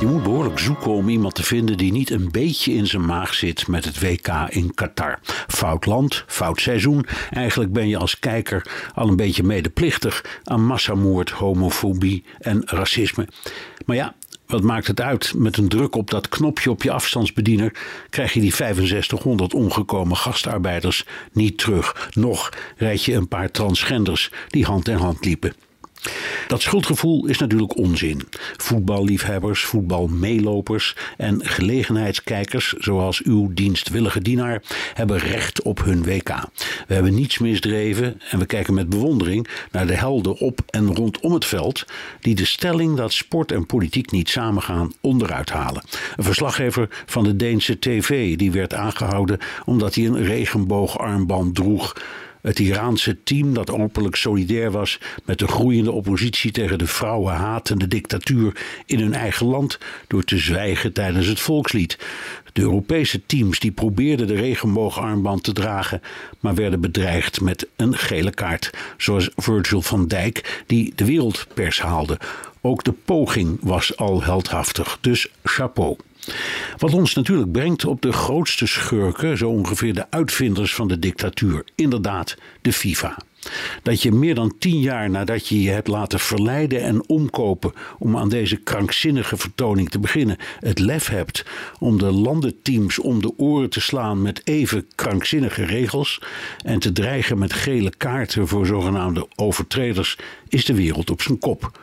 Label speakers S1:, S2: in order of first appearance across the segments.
S1: Je moet behoorlijk zoeken om iemand te vinden die niet een beetje in zijn maag zit met het WK in Qatar. Fout land, fout seizoen. Eigenlijk ben je als kijker al een beetje medeplichtig aan massamoord, homofobie en racisme. Maar ja, wat maakt het uit? Met een druk op dat knopje op je afstandsbediener krijg je die 6500 omgekomen gastarbeiders niet terug. Nog rijd je een paar transgenders die hand in hand liepen. Dat schuldgevoel is natuurlijk onzin. Voetballiefhebbers, voetbalmeelopers en gelegenheidskijkers, zoals uw dienstwillige dienaar, hebben recht op hun WK. We hebben niets misdreven en we kijken met bewondering naar de helden op en rondom het veld, die de stelling dat sport en politiek niet samengaan onderuit halen. Een verslaggever van de Deense TV die werd aangehouden omdat hij een regenboogarmband droeg. Het Iraanse team dat openlijk solidair was met de groeiende oppositie tegen de vrouwenhatende dictatuur in hun eigen land door te zwijgen tijdens het volkslied. De Europese teams die probeerden de regenboogarmband te dragen, maar werden bedreigd met een gele kaart, zoals Virgil van Dijk die de wereldpers haalde. Ook de poging was al heldhaftig, dus chapeau. Wat ons natuurlijk brengt op de grootste schurken, zo ongeveer de uitvinders van de dictatuur, inderdaad de FIFA. Dat je meer dan tien jaar nadat je je hebt laten verleiden en omkopen om aan deze krankzinnige vertoning te beginnen, het lef hebt om de landenteams om de oren te slaan met even krankzinnige regels en te dreigen met gele kaarten voor zogenaamde overtreders, is de wereld op zijn kop.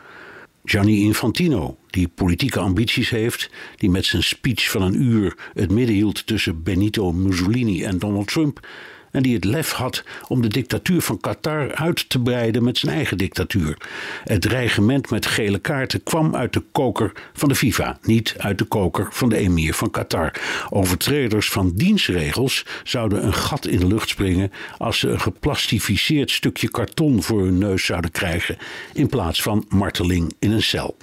S1: Gianni Infantino, die politieke ambities heeft, die met zijn speech van een uur het midden hield tussen Benito Mussolini en Donald Trump, en die het lef had om de dictatuur van Qatar uit te breiden met zijn eigen dictatuur. Het dreigement met gele kaarten kwam uit de koker van de FIFA, niet uit de koker van de emir van Qatar. Overtreders van dienstregels zouden een gat in de lucht springen als ze een geplastificeerd stukje karton voor hun neus zouden krijgen in plaats van marteling in een cel.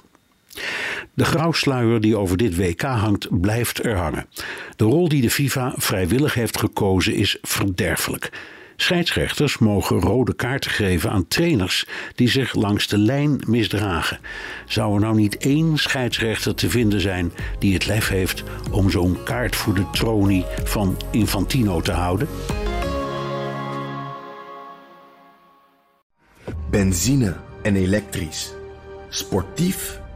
S1: De grauwsluier die over dit WK hangt, blijft er hangen. De rol die de FIFA vrijwillig heeft gekozen is verderfelijk. Scheidsrechters mogen rode kaarten geven aan trainers die zich langs de lijn misdragen. Zou er nou niet één scheidsrechter te vinden zijn die het lef heeft om zo'n kaart voor de tronie van Infantino te houden?
S2: Benzine en elektrisch. Sportief